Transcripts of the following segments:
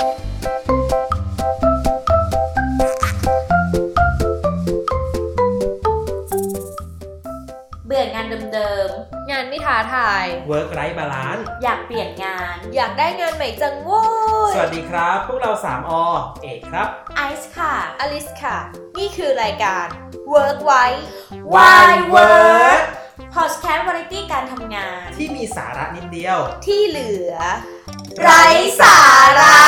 เบื่องานเดิมงานไม่ท้าทาย Work Life Balance ๆอยากเปลี่ยนงาน อยากได้งานใหม่จังโว้ยสวัสดีครับ พวกเรา 3อเอกครับ ไอซ์ค่ะ อลิสค่ะ นี่คือรายการ Work ไว้ Why Work พอดแคสต์วาไรตี้การทำงาน ที่มีสาระนิดเดียว ที่เหลือ ไร้สาระ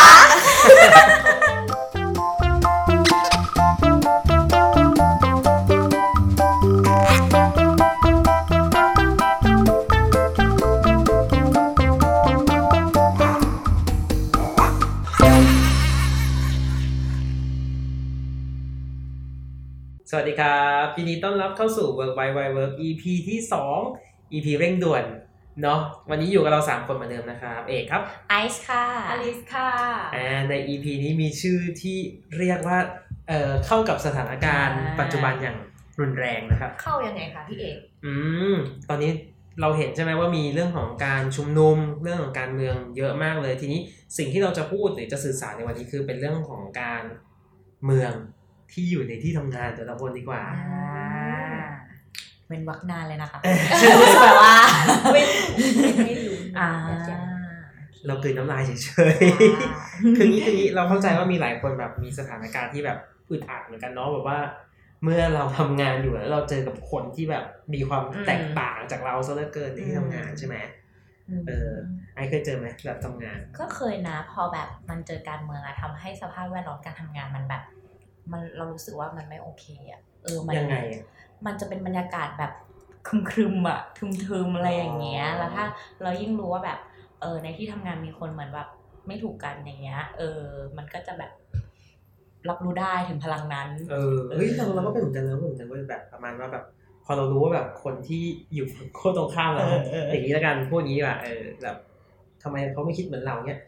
สวัสดีครับยินดีต้อนรับเข้าสู่ Work by Why Work EP ที่ 2 EP เร่งด่วน เนาะวันนี้อยู่กับเรา 3 คนเหมือนเดิมนะครับ เอกครับไอซ์ค่ะอลิสค่ะอ่าใน EP นี้มีชื่อที่เรียกว่าเอ่อเข้ากับสถานการณ์อ่าปัจจุบันอย่างรุนแรงนะครับ เข้ายังไงคะพี่เอกอืมตอนนี้เราเห็นใช่ไหมว่ามีเรื่องของการชุมนุมเรื่องของการเมืองเยอะมากเลย ทีนี้สิ่งที่เราจะพูดหรือจะสื่อสารในวันนี้คือเป็นเรื่องของการเมืองที่อยู่ในที่ทำงานแต่ละคนดีกว่า เป็นวักนานเลยนะคะรู้สึกแบบว่าไม่ไม่รู้อ่าเรากลืนน้ำลายเฉยๆคืองี้คืองี้เราเข้าใจว่ามีหลายคนแบบมีสถานการณ์ที่แบบอึดอัดเหมือนกันเนาะแบบว่า เมื่อเราทำงานอยู่แล้วเราเจอกับคนที่แบบมีความอืมแตกต่างจากเราซะเหลือเกินในที่อืมทำงานใช่ไหมเออไอเคยเจอไหมแบบทำงาน ก็เคยนะพอแบบมันเจอการเมืองอะทำให้สภาพแวดล้อมการทำงานมันแบบ มันเรารู้สึกว่ามันไม่โอเคอะ เออมันยังไงอะมันจะเป็นบรรยากาศแบบครึมๆอะทึมๆอะไรอย่างเงี้ยอ๋อแล้วถ้าเรายิ่งรู้ว่าแบบเออในที่ทำงานมีคนเหมือนแบบไม่ถูกกันอย่างเงี้ย เออ มันก็จะแบบรับรู้ได้ถึงพลังนั้น เออเฮ้ยเราเราก็เป็นเหมือนกันเราก็เหมือนกันเว้ยแบบประมาณว่าแบบ พอเรารู้ว่าแบบคนที่อยู่ฝั่งโค้ตรงข้ามเราเออเอออย่างนี้แล้วกันพูดอย่างนี้ดีกว่าเออแบบทำไมเขาไม่คิดเหมือนเราเนี่ย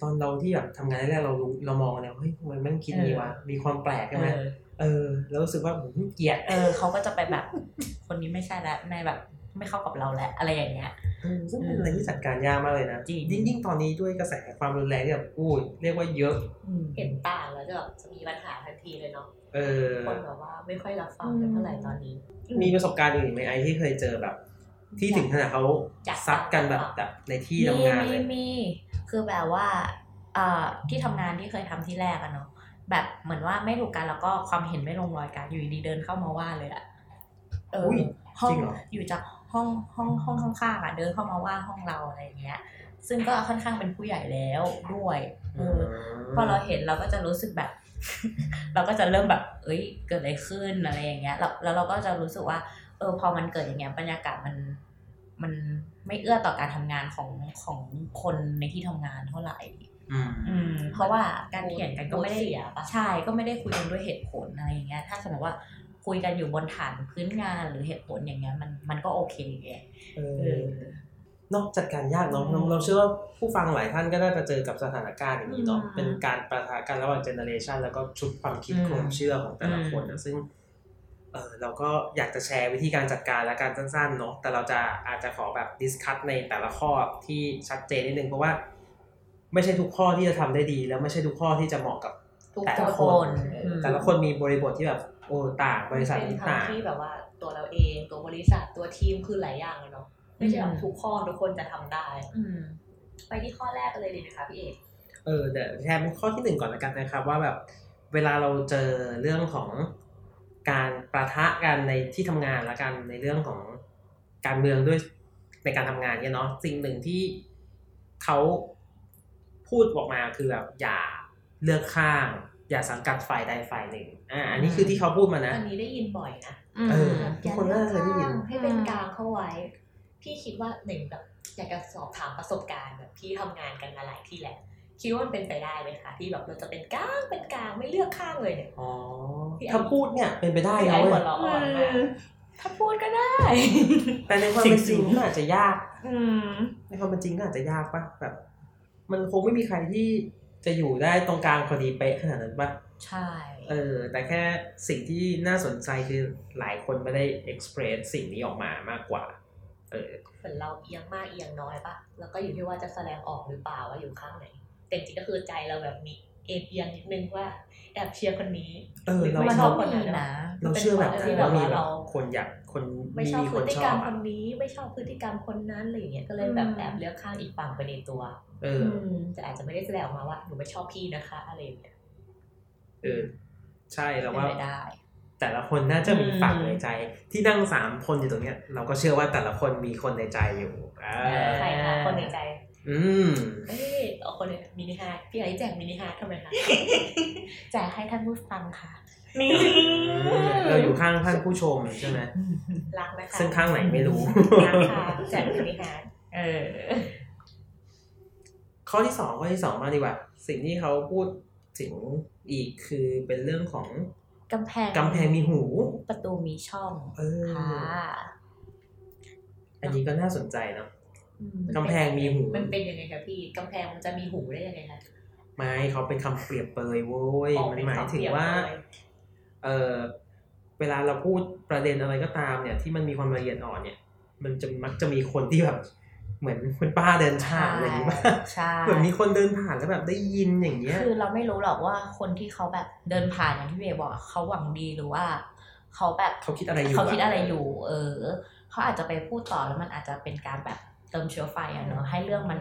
ตอนเราที่แบบทำงานแรกๆเรารู้เรามองแล้วเฮ้ยทำไมมันคิดอย่างนี้วะมีความแปลกใช่ไหมเออเออแล้วรู้สึกว่าผมเกลียดเออเขาก็จะไปแบบ คนนี้ไม่ใช่แล้วไม่แบบไม่เข้ากับเราแล้วอะไรอย่างเงี้ยเออซึ่งเป็นอะไรที่จัดการยากมากเลยนะจริงยิ่งยิ่งตอนนี้ด้วยกระแสความรุนแรงที่แบบอู้ยเรียกว่าเยอะ เห็นต่างแล้วจะแบบจะมีปัญหาทันทีเลยเนาะเออคนแบบว่าไม่ค่อยรับฟังกันเท่าไหร่ตอนนี้ มีประสบการณ์อื่นไหมไอที่เคยเจอแบบ ที่ถึงขนาดเขาจัดซัดกันแบบจัดแบบในที่ทำงานเลยมีมี คือแบบว่าเอ่อที่ทำงานที่เคยทำที่แรกอะเนาะแบบเหมือนว่าไม่ถูกกันแล้วก็ความเห็นไม่ลงรอยกันอยู่ดีๆเดินเข้ามาว่าเลยอะเอออยห้องจริงเหรออยู่จากห้องห้องห้องข้างๆอะเดินเข้ามาว่าห้องเราอะไรอย่างเงี้ย ซึ่งก็ค่อนข้างเป็นผู้ใหญ่แล้วด้วยเอออพอเราเห็นเราก็จะรู้สึกแบบ เราก็จะเริ่มแบบ เอ้ย เกิดอะไรขึ้นอะไรอย่างเงี้ยแล้วแล้วเราก็จะรู้สึกว่า เออพอมันเกิดอย่างเงี้ยบรรยากาศมัน มันไม่เอื้อต่อการทำงานของของคนในที่ทำงานเท่าไหร่อืมอืมเพราะว่าการเถียงกันก็ไม่ได้เสียปะใช่ก็ไม่ได้คุยกันด้วยเหตุผลอะไรอย่างเงี้ย ถ้าสมมติว่าคุยกันอยู่บนฐานพื้นงานหรือเหตุผลอย่างเงี้ยมันมันก็โอเคไงเออเออเนอะก็จัดการยากเนาะอืมเราเราเชื่อว่าผู้ฟังหลายท่านก็ได้ไปเจอกับสถานการณ์อย่างนี้เนาะอืมเป็นการปะทะกันระหว่าง generation แล้วก็ชุดความคิดอืมความเชื่อของแต่ละคนนะซึ่ง เออเราก็อยากจะแชร์วิธีการจัดการและการสั้นๆเนาะแต่เราจะอาจจะขอแบบดิสคัตในแต่ละข้อที่ชัดเจนนิดนึงเพราะว่า ไม่ใช่ทุกข้อที่จะทำได้ดี แล้วไม่ใช่ทุกข้อที่จะเหมาะกับทุกแต่ละคคนนอืมแต่ละคนมีบริบทที่แบบโอ้ต่างบริษัทเป็นนี้ทั้งต่างที่แบบว่าตัวเราเองตัวบริษัทตัวทีมคือหลายอย่างเลยเนาะไม่ใช่แบบทุกข้อทุกคนจะทำได้ อืมไปที่ข้อแรกกันเลยดีไหมคะพี่เอกเออเดี๋ยวแชร์เป็นข้อที่หนึ่งก่อนละกันนะครับ ว่าแบบเวลาเราเจอเรื่องของ การประทะกันในที่ทำงานละกันในเรื่องของการเมืองด้วยในการทำงานเนี่ยเนาะสิ่งหนึ่งที่เขาพูดออกมาคือแบบอย่าเลือกข้าง อย่าสังกัดฝ่ายใดฝ่ายหนึ่งอ่าอันนี้คือที่เขาพูดมานะอันนี้ได้ยินบ่อยนะเออแบบทุกคนน่าจะเคยได้ยินให้เป็นกลางเข้าไว้ พี่คิดว่าหนึ่งแบบอยากจะสอบถามประสบการณ์แบบพี่ทำงานกันมาหลายที่แหละคิดว่ามันเป็นไปได้ไหมคะที่แบบเราจะเป็นกลางเป็นกลางไม่เลือกข้างเลยเนี่ยอ๋อพี่ไอ้ ถ้าพูดเนี่ยเป็นไปได้พี่นะไอ้เว้หัวยเราะอ่อนมากถ้าพูดก็ได้ แต่ในความเป็นจริงก็อาจจะยาก อืมในความเป็นจริงก็อาจจะยากปะแบบ มันคงไม่มีใครที่จะอยู่ได้ตรงกลางพอดีเป๊ะขนาดนั้นปะใช่ เออ แต่แค่สิ่งที่น่าสนใจคือหลายคนไม่ได้ express สิ่งนี้ออกมามากกว่า เออเหมือนเราเอียงมากเอียงน้อยปะแล้วก็อยู่ที่ว่าจะแสดงออกหรือเปล่าว่าอยู่ข้างไหน แต่จริงๆก็คือใจเราแบบมี เอ็นเอียงนิดนึงว่าแอบเชียร์คนนี้เออหรือเราไม่มันชต้ออบงคนนั้มีนนะเราเชื่อแบบที่นั้นแบบว่ามีว่าแบบเราคนอยากคนไม่ชอบมีพคฤนติชกรอรมบคอะนนี้ไม่ชอบพฤติกรรมคนนั้นอะไรอย่างเงี้ยก็เลยแบบอืมแอบเลือกข้างอีกฝั่งไปในตัว เออแต่อาจจะไม่ได้แสดงออกมาว่าหนูไม่ชอบพี่นะคะอะไรอย่างเงี้ยเออใช่แล้วเป็นว่าไปได้แต่ละคนน่าจะมีอืมฝั่งในใจ ที่นั่งสามคนอยู่ตรงเนี้ย เราก็เชื่อว่าแต่ละคนมีคนในใจอยู่อ่าใครคะคนในใจ อืมเอ้ยเอาคนใน mini heart พี่ไอ้แจก mini heart ทำไมคะแจกให้ท่านผู้ฟังค่ะนี่เราอยู่ข้างท่านผู้ชมใช่ไหมรักนะคะซึ่งข้างไหนไม่รู้รักค่ะแจก mini heartเออข้อที่สองข้อที่สองมาดีกว่า สิ่งที่เขาพูดถึงอีกคือเป็นเรื่องของกำแพงกำแพงมีหู ประตูมีช่อง เออค่ะอันนี้ก็น่าสนใจเนาะอืม กำแพงมีหูมันเป็นยังไงคะพี่กำแพงมันจะมีหูได้ยังไงคะไม่เขาเป็นคำเปรียบเปยโว้ยอ๋อมันเป็นหมายคำถึงเปรียบว่าเลยเออเวลาเราพูดประเด็นอะไรก็ตามเนี่ย ที่มันมีความละเอียดอ่อนเนี่ย มันจะมักจะมีคนที่แบบเหมือนคุณป้าเดินผ่านอะไรอย่างงี้ป่ะใช่เหมือนมีคนเดินผ่านแล้วแบบได้ยินอย่างเงี้ย คือเราไม่รู้หรอกว่าคนที่เขาแบบเดินผ่านอย่างที่เบย์บอกอะเขาหวังดีหรือว่าเขาแบบเขาคิดอะไรอยู่เขาคิดอะอะไรอยู่ เออเขาอาจจะไปพูดต่อแล้วมันอาจจะเป็นการแบบ เติมเชื้อไฟอะเนอะให้เรื่องมัน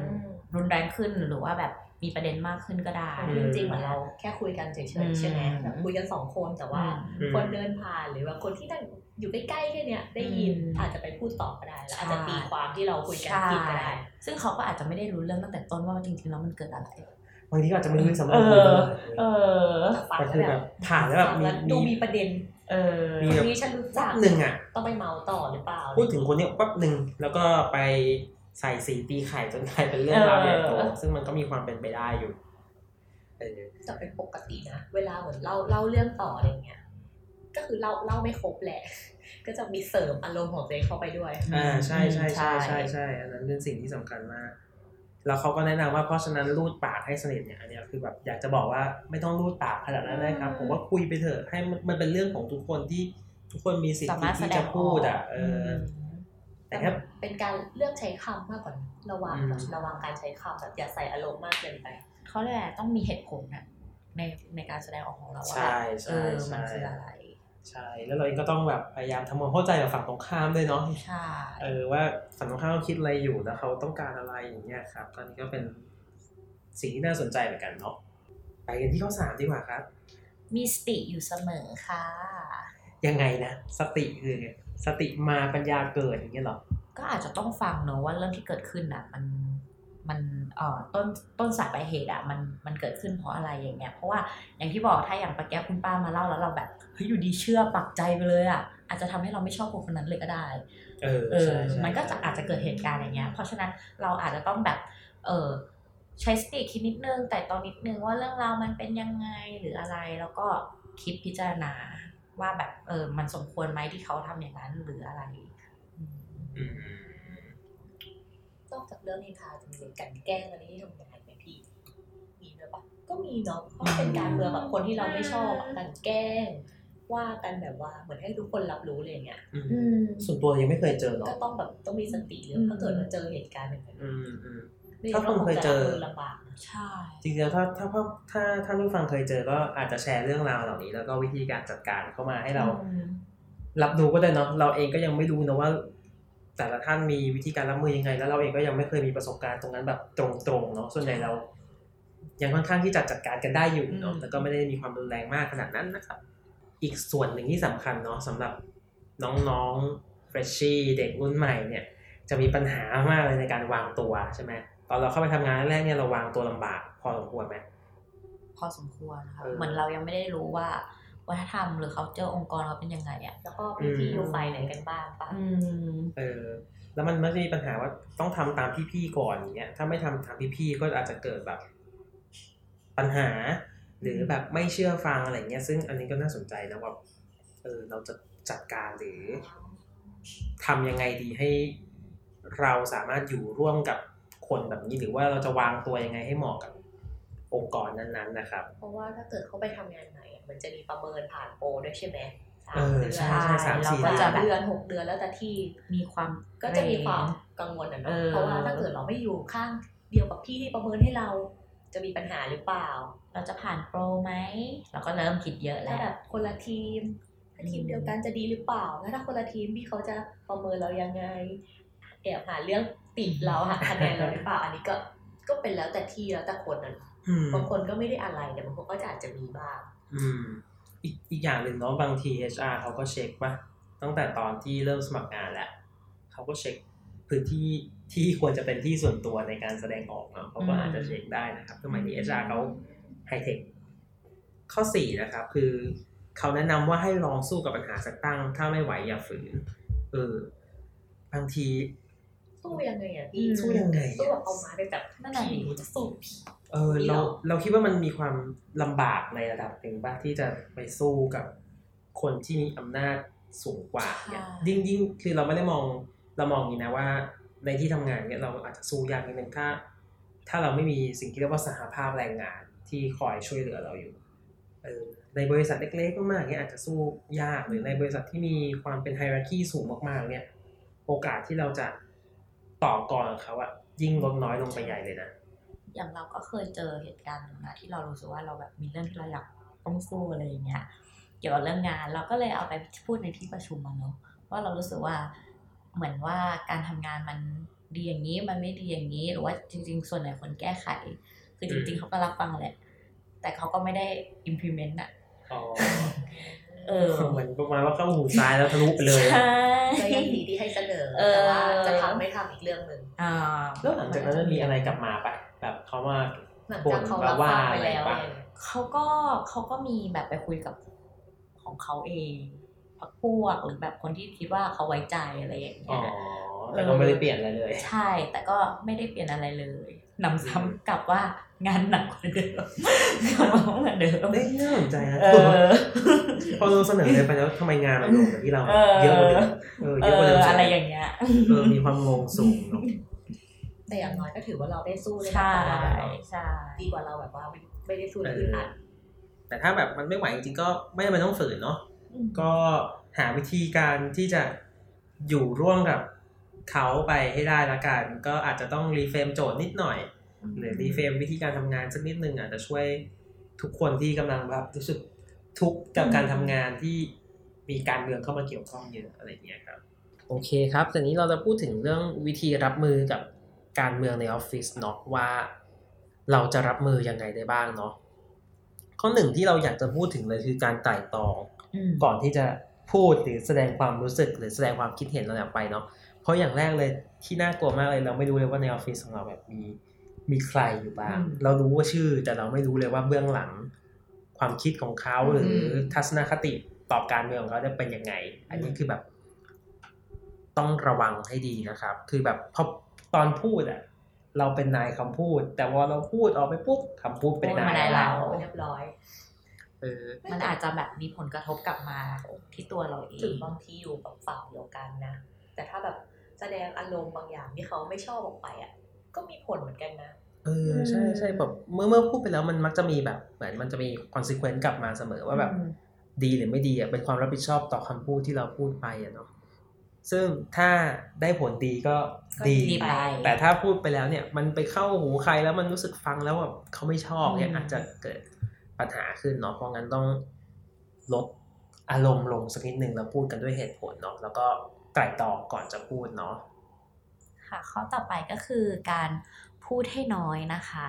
รุนแรงขึ้นหรือว่าแบบมีประเด็นมากขึ้นก็ได้ จริงๆเหมือนเราแค่คุยกันเฉยๆใช่ไหมอืมแบบคุยกันสองคนแต่ว่าอืมคนเดินผ่านหรือว่าคนที่นั่งอยู่ใกล้ๆแค่เนี้ยได้ยินอืมอาจจะไปพูดต่อก็ได้แล้วอาจจะใช่ตีความที่เราคุยกันใช่ผิดก็ได้ ซึ่งเขาก็อาจจะไม่ได้รู้เรื่องตั้งแต่ต้นว่าจริงๆแล้วมันเกิดอะไรบางทีก็อาจจะไม่รู้ด้วยสำหรับเอคนอเลยเออแต่ฟังแต่แล้วคือแบแบบบผ่านแล้วแบบฟังมีแล้วดูมีประเด็น เออมีคนแบบนี้ฉันรู้แป๊จับกหนึ่งอะต้องไปเมาต่อหรือเปล่า พูดถึงคนเนี้ยแป๊บหนึ่งแล้วก็ไป ใส่สีตีไข่จนกลายเป็นเรื่องราวใหญ่โตเออซึ่งมันก็มีความเป็นไปได้อยู่เออจะเป็นปกตินะเวลาเหมือนเล่าเล่าเรื่องต่ออะไรเงี้ยก็คือเล่าเล่าไม่ครบแหละ ก็จะมีเสริมอารมณ์ของตัวเองเข้าไปด้วย อ่าใช่ใช่ใช่ใช่ใช่ใช่อันนั้นเป็นสิ่งที่สำคัญมากแล้วเขาก็แนะนำว่าเพราะฉะนั้นรูดปากให้สนิทเนี่ยอันเนี้ยคือแบบอยากจะบอกว่าไม่ต้องรูดปากขนาดนั้นนะครับ ผมว่าคุยไปเถอะให้มันมันเป็นเรื่องของทุกคนที่ทุกคนมีสิทสาธิมารถแสที่ดจะงพูดอะเอออม แต่แต่แค่เป็นการเลือกใช้คำมากกว่านะระวังแบบอืมระวังการใช้คำแบบอย่าใส่อารมณ์มากเกินไปเขาเรียกอะไรต้องมีเหตุผลอะในในการแสดงออกของเราว่าใช่แบบเอใช่อมันใช่คืออะไรใช่ แล้วเราเองก็ต้องแบบพยายามทำความเข้าใจกับฝั่งตรงข้ามด้วยเนาะใช่เออว่าฝั่งตรงข้ามเขาคิดอะไรอยู่แล้วเขาต้องการอะไรอย่างเงี้ยครับตอนนี้ก็เป็นสิ่งที่น่าสนใจเหมือนกันเนาะไปกันที่ข้อสามดีกว่าครับ มีสติอยู่เสมอค่ะ ยังไงนะ สติคือไงสติมาปัญญาเกิดอย่างเงี้ยเหรอ ก็อาจจะต้องฟังเนอะว่าเรื่องที่เกิดขึ้นอะ มันมันเอ่อต้นต้นสายปลายเหตุอะมันมันเกิดขึ้นเพราะอะไรอย่างเงี้ยเพราะว่าอย่างที่บอกถ้าอย่างปะแก้วคุณป้ามาเล่าแล้วเราแบบเฮ้ยอยู่ดีเชื่อปักใจไปเลยอะอาจจะทำให้เราไม่ชอบคนคนนั้นเลยก็ได้ เออเออใช่ใช่มันก็จะอาจจะเกิดเหตุการณ์อย่างเงี้ย เพราะฉะนั้นเราอาจจะต้องแบบเออใช้สติคิดนิดนึง แต่ตอนนิดนึงว่าเรื่องราวมันเป็นยังไงหรืออะไรแล้วก็คิดพิจารณา ว่าแบบเออมันสมควรไหมที่เขาทำอย่างนั้นหรืออะไรอืมอืมนอกจากเรื่องนินทาจะมีการแกล้งอะไรที่ทำงานไหมพี่มีด้วยปะก็มีเนาะเพราะมันเป็นการเมืองแบบคนที่เราไม่ชอบอะการแกล้งว่ากันแบบว่าเหมือนให้ทุกคนรับรู้เลยอย่างเงี้ยอืมอืมส่วนตัวยังไม่เคยเจอหรอกก็ต้องแบบต้องมีสติเลยอืมถ้าเกิดว่าเจอเหตุการณ์แบบนั้นอืมอืมไม่ ถ้าคนเคยเจอราจะรับมืลำบากนะใช่จริงๆแล้วถ้าถ้าถ้าถ้าท่านผู้ฟังเคยเจอก็อาจจะแชร์เรื่องราวเหล่านี้ แล้วก็วิธีการจัดการเข้ามาให้เราอืมรับรู้ก็ได้เนาะเราเองก็ยังไม่รู้นะว่า แต่ละท่านมีวิธีการรับมือยังไง แล้วเราเองก็ยังไม่เคยมีประสบการณ์ตรงนั้นแบบตรงๆเนาะส่วนใหญ่เรา ยังค่อนข้างที่จะจัดการกันได้อยู่เนาะอืมแต่ก็ไม่ได้มีความรุนแรงมากขนาดนั้นนะครับ อีกส่วนหนึ่งที่สำคัญเนาะสำหรับน้องๆเฟรชชี่เด็กรุ่นใหม่เนี่ย จะมีปัญหามากเลยในการวางตัวใช่ไหม ตอนเราเข้าไปทำงานแรกๆเนี่ยเราวางตัวลำบาก พอสมควรไหมพอสมควรนะคะเออเหมือนเรายังไม่ได้รู้ว่าวัฒนธรรมหรือเขาเจอองค์กรเขาเป็นยังไงอะแล้วก็พี่พี่ๆอยู่ฝ่ายไหนกันบ้างปะอืมเออ แล้วมันมันจะมีปัญหาว่าต้องทำตามพี่ๆก่อนอย่างเงี้ยถ้าไม่ทำตามพี่ๆก็อาจจะเกิดแบบ ปัญหา หรือแบบไม่เชื่อฟังอะไรเงี้ย ซึ่งอันนี้ก็น่าสนใจนะว่าเออเราจะจัดการหรือทำยังไงดีให้เราสามารถอยู่ร่วมกับ คนแบบนี้หรือว่าเราจะวางตัวยังไงให้เหมาะกับองค์กรนั้นๆนะครับ เพราะว่าถ้าเกิดเขาไปทำงานใหม่อะมันจะมีประเมินผ่านโปรด้วยใช่ไหมสาเอมอเดือนใช่ใช่สามสี่เราก็เดืจะอนแบบเดือนหกเดือนแล้วแต่ที่มีความก็จะมีความกังวลอะเอเนาะอเพราะว่าถ้าเกิดเราไม่อยู่ข้างเดียวกับพี่ที่ประเมินให้เราจะมีปัญหาหรือเปล่า เราจะผ่านโปรไหมเราก็เริ่มคิดเยอะแล้ถ้าวแบบคนละทีมถ้าทีมเดียวกันจะดีหรือเปล่าแล้วถ้าคนละทีมพี่เขาจะประเมินเรายังไงแอบหาเรื่อง ติดเราหาคะแนนเราหรือเปล่าอันนี้ก็ก็เป็นแล้วแต่ที่แล้วแต่คนนะอืมบางคนก็ไม่ได้อะไรแต่บางคนก็จะอาจจะมีบ้างอืมอีกอีกอย่างหนึ่งเนาะบางที HR เขาก็เช็คป่ะตั้งแต่ตอนที่เริ่มสมัครงานแหละเขาก็เช็คพื้นที่ที่ควรจะเป็นที่ส่วนตัวในการแสดงออกเนาะเขาก็อาจจะเช็คได้นะครับสมัยนี้ HR เขาไฮเทคข้อสี่นะครับคือเขาแนะนำว่าให้ลองสู้กับปัญหาสักตั้ง ถ้าไม่ไหวอย่าฝืน เออบางที สู้ยังไงอะพี่สู้ยังไงอะสู้แบบเอาไม้ไปแบบนั่นแหละดิพี่หนูจะสู้พี่เออเราเราคิดว่ามันมีความลำบากในระดับหนึ่งป่ะที่จะไปสู้กับคนที่มีอำนาจสูงกว่าเนี่ยใช่ยิ่งยิ่งคือเราไม่ได้มองเรามองอย่างนี้นะว่า ในที่ทำงานเนี่ยเราอาจจะสู้ยากนิดนึงถ้า ถ้าเราไม่มีสิ่งที่เรียกว่าสหภาพแรงงานที่คอยช่วยเหลือเราอยู่เออในบริษัทเล็กๆมากๆเนี่ยอาจจะสู้ยากหรือในบริษัทที่มีความเป็นไฮรักีสูงมากๆเนี่ยโอกาสที่เราจะ ต่อกรกับเขาอะยิ่งลดน้อยลงไปใหญ่เลยนะ อย่างเราก็เคยเจอเหตุการณ์หนึ่งนะที่เรารู้สึกว่าเราแบบมีเรื่องที่เราอยากต้องสู้อะไรอย่างเงี้ยเกี่ยวกับเรื่องงานเราก็เลยเอาไปพูดในที่ประชุมมาเนาะว่าเรารู้สึกว่าเหมือนว่าการทำงานมันดีอย่างนี้มันไม่ดีอย่างนี้หรือว่าจริง ๆ ส่วนไหนคนแก้ไข คือจริง ๆเขาก็รับฟังแหละ แต่เขาก็ไม่ได้ implement อะอ๋อ เออเหมือนประมาณว่าเข้าหูซ้ายแล้วทะลุไปเลยใช่ก็ยังดีที่ให้เสนอเออแต่ว่าจะทำไม่ทำอีกเรื่องหนึ่งอ่าแล้วหลังจากนั้นมันมีอะไรกลับมาปะแบบเขามาหลังจากเขารับฟังไปแล้วบ่นเนี่ยเขาก็เขาก็มีแบบไปคุยกับของเขาเองพักพวกหรือแบบคนที่คิดว่าเขาไว้ใจอะไรอย่างอ๋เงี้อยแต่ก็ไม่ได้เปลี่ยนอะไรเลย ใช่ แต่ก็ไม่ได้เปลี่ยนอะไรเลย นำซ้ำกลับว่างานหนักกว่าเดิมกลับมาเหมือนเดิมได้น่าสนใจนะเออพอเราเสนอเลยไปแล้วทำไมงานมันลงกับที่เราเออเยอะกว่าเดิมเออเอเยอะกว่าเดิอมอะไรอย่างเงี้ยเออมีความงงสูงเนาะแต่อย่างน้อยก็ถือว่าเราได้สู้เลยนะใช่ของเราแบบใช่ดีกว่าเราแบบว่าไม่ไม่ได้สู้เอที่ออัดแต่ถ้าแบบมันไม่ไหวจริงๆก็ไม่จำเป็นต้องฝืนเนาะมก็หาวิธีการที่จะอยู่ร่วมกับ เขาไปให้ได้ละกัน ก็อาจจะต้อง reframe โจทย์นิดหน่อย หรือ reframe วิธีการทำงานสักนิดนึงอาจจะช่วยทุกคนที่กำลังแบบรู้สึกทุกข์กับการทำงานที่มีการเมืองเข้ามาเกี่ยวข้องเยอะอะไรอย่างเงี้ยครับ โอเคครับทีนี้เราจะพูดถึงเรื่องวิธีรับมือกับการเมืองในออฟฟิศเนาะว่า เราจะรับมือยังไงได้บ้างเนาะข้อหนึ่งที่เราอยากจะพูดถึงเลยคือการไต่ตรองอืมก่อนที่จะพูดหรือแสดงความรู้สึกหรือแสดงความคิดเห็นเราออกไปเนาะ เพราะอย่างแรกเลยที่น่ากลัวมากเลยเราไม่รู้เลยว่าในออฟฟิศของเราแบบมีมีใครอยู่บ้างอืมเรารู้ว่าชื่อ แต่เราไม่รู้เลยว่าเบื้องหลัง ความคิดของเขาหรืออมทัศนคติต่อการเมืองของเขาจะเป็นยังไง อันนี้คือแบบ ต้องระวังให้ดีนะครับ คือแบบพอตอนพูดอะเราเป็นนายคำพูด แต่ว่าเราพูดออกไปปุ๊บคำพูดเป็นนายพูดมาได้แล้เราวเรียบร้อยเออมันอาจจะแบบมีผลกระทบกลับมาที่ตัวเราเอถึงงบางทีอยู่กับฝั่งเดียวกันนะแต่ถ้าแบบ แสดงอารมณ์บางอย่างที่เขาไม่ชอบออกไปอะ ก็มีผลเหมือนกันนะเออใช่ใช่แบบเมื่อเมื่อพูดไปแล้วมันมักจะมีแบบเหมือนมันจะมี consequence กลับมาเสมอว่าแบบอืมดีหรือไม่ดีอะเป็นความรับผิดชอบต่อคำพูดที่เราพูดไปอะเนาะซึ่งถ้าได้ผลดีก็ก็ดีดีไป แต่ถ้าพูดไปแล้วเนี่ย มันไปเข้าหูใครแล้วมันรู้สึกฟังแล้วแบบเขาไม่ชอบเนี่ยอืมอาจจะเกิดปัญหาขึ้นเนาะเพราะงั้นต้องลดอารมณ์ลงสักนิดหนึ่งแล้วพูดกันด้วยเหตุผลเนาะแล้วก็ ไตร่ตรองก่อนจะพูดเนาะค่ะข้อต่อไปก็คือการพูดให้น้อยนะคะ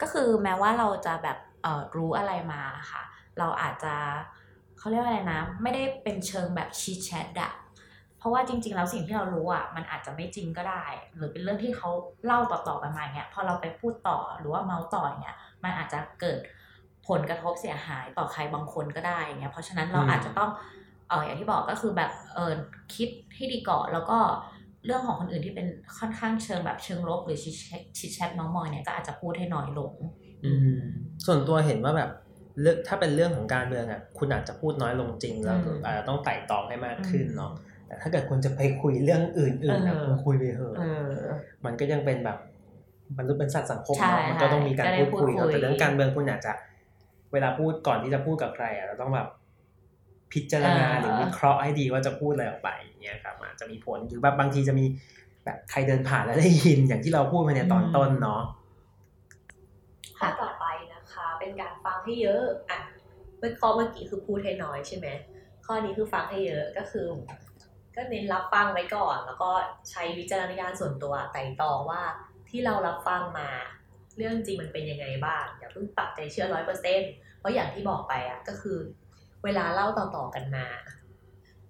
ก็คือแม้ว่าเราจะแบบเอ่อรู้อะไรมาค่ะ เราอาจจะเขาเรียกว่าอะไรนะ ไม่ได้เป็นเชิงแบบชีแชทอะเพราะว่าจริง ๆ แล้วสิ่งที่เรารู้อะมันอาจจะไม่จริงก็ได้ หรือเป็นเรื่องที่เขาเล่าต่อๆกันมาเงี้ยพอเราไปพูดต่อหรือว่าเมาส์ต่อเงี้ยมันอาจจะเกิดผลกระทบเสียหายต่อใครบางคนก็ได้เงี้ยเพราะฉะนั้นเราอาจจะต้อง เอออย่างที่บอกก็คือแบบเออคิดให้ดีก่อนแล้วก็เรื่องของคนอื่นที่เป็นค่อนข้างเชิงแบบเชิงลบ หรือชิดแชทชิดแชทเมามอยเนี่ยก็อาจจะพูดให้น้อยลง อืม ส่วนตัวเห็นว่าแบบเรื่องถ้าเป็นเรื่องของการเมืองอะ คุณอาจจะพูดน้อยลงจริงแล้วก็อืมอาจจะต้องไต่ตรองให้มากขึ้นอืมเนาะแต่ถ้าเกิดคุณจะไปคุยเรื่องอื่นๆนะเออคุณคุยไปเถอะเออมันก็ยังเป็นแบบมนุษย์เป็นสัตว์สังคมใช่เนาะมันก็ต้องมีการจะได้พูดคุยพูดคุยเนาะแต่เรื่องการเมืองคุณอาจจะ เวลาพูดก่อนที่จะพูดกับใครอะเราต้องแบบ พิจารณาหรือวิเคราะห์ให้ดีว่าจะพูดอะไรออกไปอย่างเงี้ยครับอาจจะมีผลหรือแบบบางทีจะมีแบบใครเดินผ่านแล้วได้ยินอย่างที่เราพูดมาในตอนต้นเนาะข้อต่อไปนะคะ เป็นการฟังให้เยอะอะเมื่อข้อเมื่อกี้คือพูดให้น้อยใช่ไหมข้อนี้คือฟังให้เยอะก็คือ ก็เน้นรับฟังไว้ก่อน แล้วก็ใช้วิจารณญาณส่วนตัวไต่ตองว่าที่เรารับฟังมา เรื่องจริงมันเป็นยังไงบ้างอย่าเพิ่งปักใจเชื่อร้อยเปอร์เซ็นเพราะอย่างที่บอกไปอะก็คือ เวลาเล่าต่อๆกันมา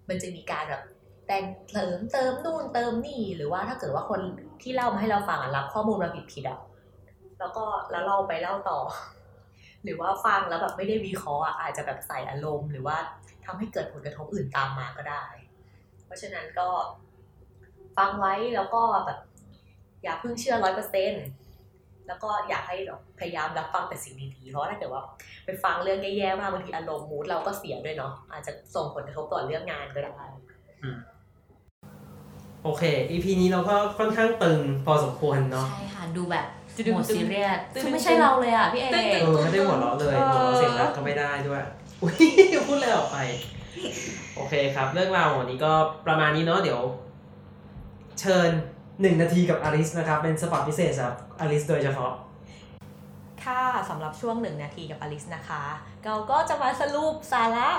มันจะมีการแบบแต่งเติมเติมนู่นเติมนี่หรือว่าถ้าเกิดว่าคนที่เล่ามาให้เราฟังรับข้อมูลมาผิดผิดอะแล้วก็แล้วเราไปเล่าต่อ หรือว่าฟังแล้วแบบไม่ได้วิเคราะห์อะอาจจะแบบใส่อารมณ์ หรือว่าทำให้เกิดผลกระทบอื่นตามมาก็ได้ เพราะฉะนั้นก็ฟังไว้แล้วก็แบบอย่าเพิ่งเชื่อร้อยเปอร์เซ็นต์ แล้วก็อยากให้แบบพยายามรับฟังแต่สิ่งดีๆ เพราะว่าถ้าเกิดว่าไปฟังเรื่องแย่ๆมากบางทีอารมณ์มูดเราก็เสียด้วยเนาะอาจจะส่งผลกระทบต่อเรื่องงานก็ได้โอเค EP นี้เราก็ค่อนข้างตึงพอสมควรเนาะใช่ค่ะดูแบบตึ๊ดๆโหมดซีเรียสตึ๊ดๆคือไม่ใช่เราเลยอะพี่เอตึ๊กดเออไม่ได้หัวเราะเลยเออหัวเราะเสียงดังก็ไม่ได้ด้วยอุ้ยพูดเลยออกไป โอเคครับ เรื่องราววันนี้ก็ประมาณนี้เนาะเดี๋ยว เชิญ หนึ่งนาทีกับอลิสนะครับ เป็น spot พิเศษสำหรับอลิสโดยเฉพาะ ค่ะสำหรับช่วงหนึ่งนาทีกับอลิสนะคะ เราก็จะมาสรุปสาระ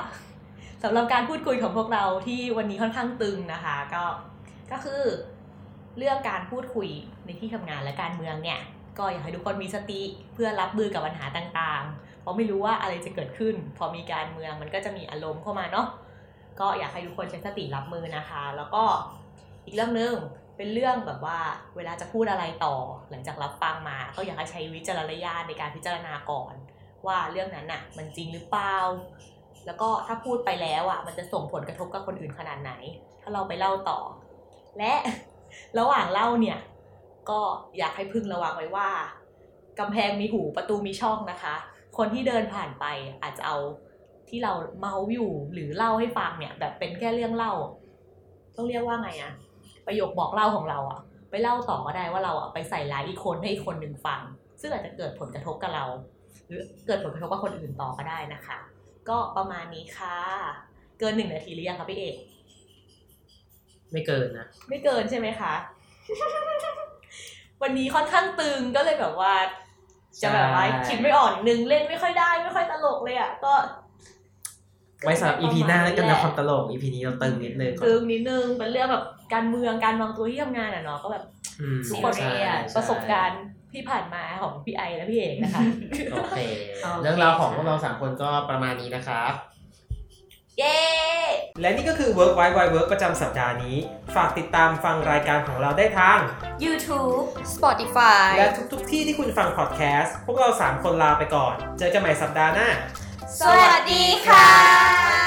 สำหรับการพูดคุยของพวกเราที่วันนี้ค่อนข้างตึงนะคะ ก็ก็คือเรื่องการพูดคุยในที่ทำงานและการเมืองเนี่ย ก็อยากให้ทุกคนมีสติเพื่อรับมือกับปัญหาต่างๆ เพราะไม่รู้ว่าอะไรจะเกิดขึ้น พอมีการเมืองมันก็จะมีอารมณ์เข้ามาเนาะก็อยากให้ทุกคนใช้สติรับมือนะคะ แล้วก็อีกเรื่องหนึ่ง เป็นเรื่องแบบว่าเวลาจะพูดอะไรต่อหลังจากรับฟังมา ก็อยากให้ใช้วิจารณญาณในการพิจารณาก่อน ว่าเรื่องนั้นน่ะ มันจริงหรือเปล่าแล้วก็ถ้าพูดไปแล้วอะ มันจะส่งผลกระทบกับคนอื่นขนาดไหน ถ้าเราไปเล่าต่อ และระหว่างเล่าเนี่ย ก็อยากให้พึงระวังไว้ว่ากำแพงมีหูประตูมีช่องนะคะ คนที่เดินผ่านไปอาจจะเอาที่เราเมาอยู่หรือเล่าให้ฟังเนี่ย แบบเป็นแค่เรื่องเล่า ต้องเรียกว่าไงอะ ประโยคบอกเล่าของเราอะไปเล่าต่อก็ได้ว่าเราอะไปใส่ร้ายอีกคนให้อีกคนหนึ่งฟัง ซึ่งอาจจะเกิดผลกระทบกับเรา หรือเกิดผลกระทบกับคนอื่นต่อก็ได้นะคะ ก็ประมาณนี้ค่ะ เกินหนึ่งนาทีหรือยังคะพี่เอกไม่เกินนะ ไม่เกินใช่ไหมคะ วันนี้ค่อนข้างตึงก็เลยแบบว่า จะแบบว่าใช่คิดไม่ออกนิดนึงเล่นไม่ค่อยได้ ไม่ค่อยตลกเลยอะก็ ไว้สำหรับ EP หน้าแล้วกันนะความตลก EP นี้เราตึงนิดนึงก่อนตึงนิดนึงเป็นเรื่องแบบการเมืองการวางตัวที่ทำงานอะเนาะก็แบบอืมทุกคนซีเรียสประสบการณ์ที่ผ่านมาของพี่ไอและพี่เอกนะคะโอเคโอเคเรื่องราวของพวกเราสามคนก็ประมาณนี้นะครับเย้ และนี่ก็คือ Work Wide Wide Work ประจำสัปดาห์นี้ ฝากติดตามฟังรายการของเราได้ทาง YouTube Spotify และทุกๆที่ที่คุณฟังพอดแคสต์ พวกเรา 3 คนลาไปก่อน เจอกันใหม่สัปดาห์หน้า สวัสดีค่ะ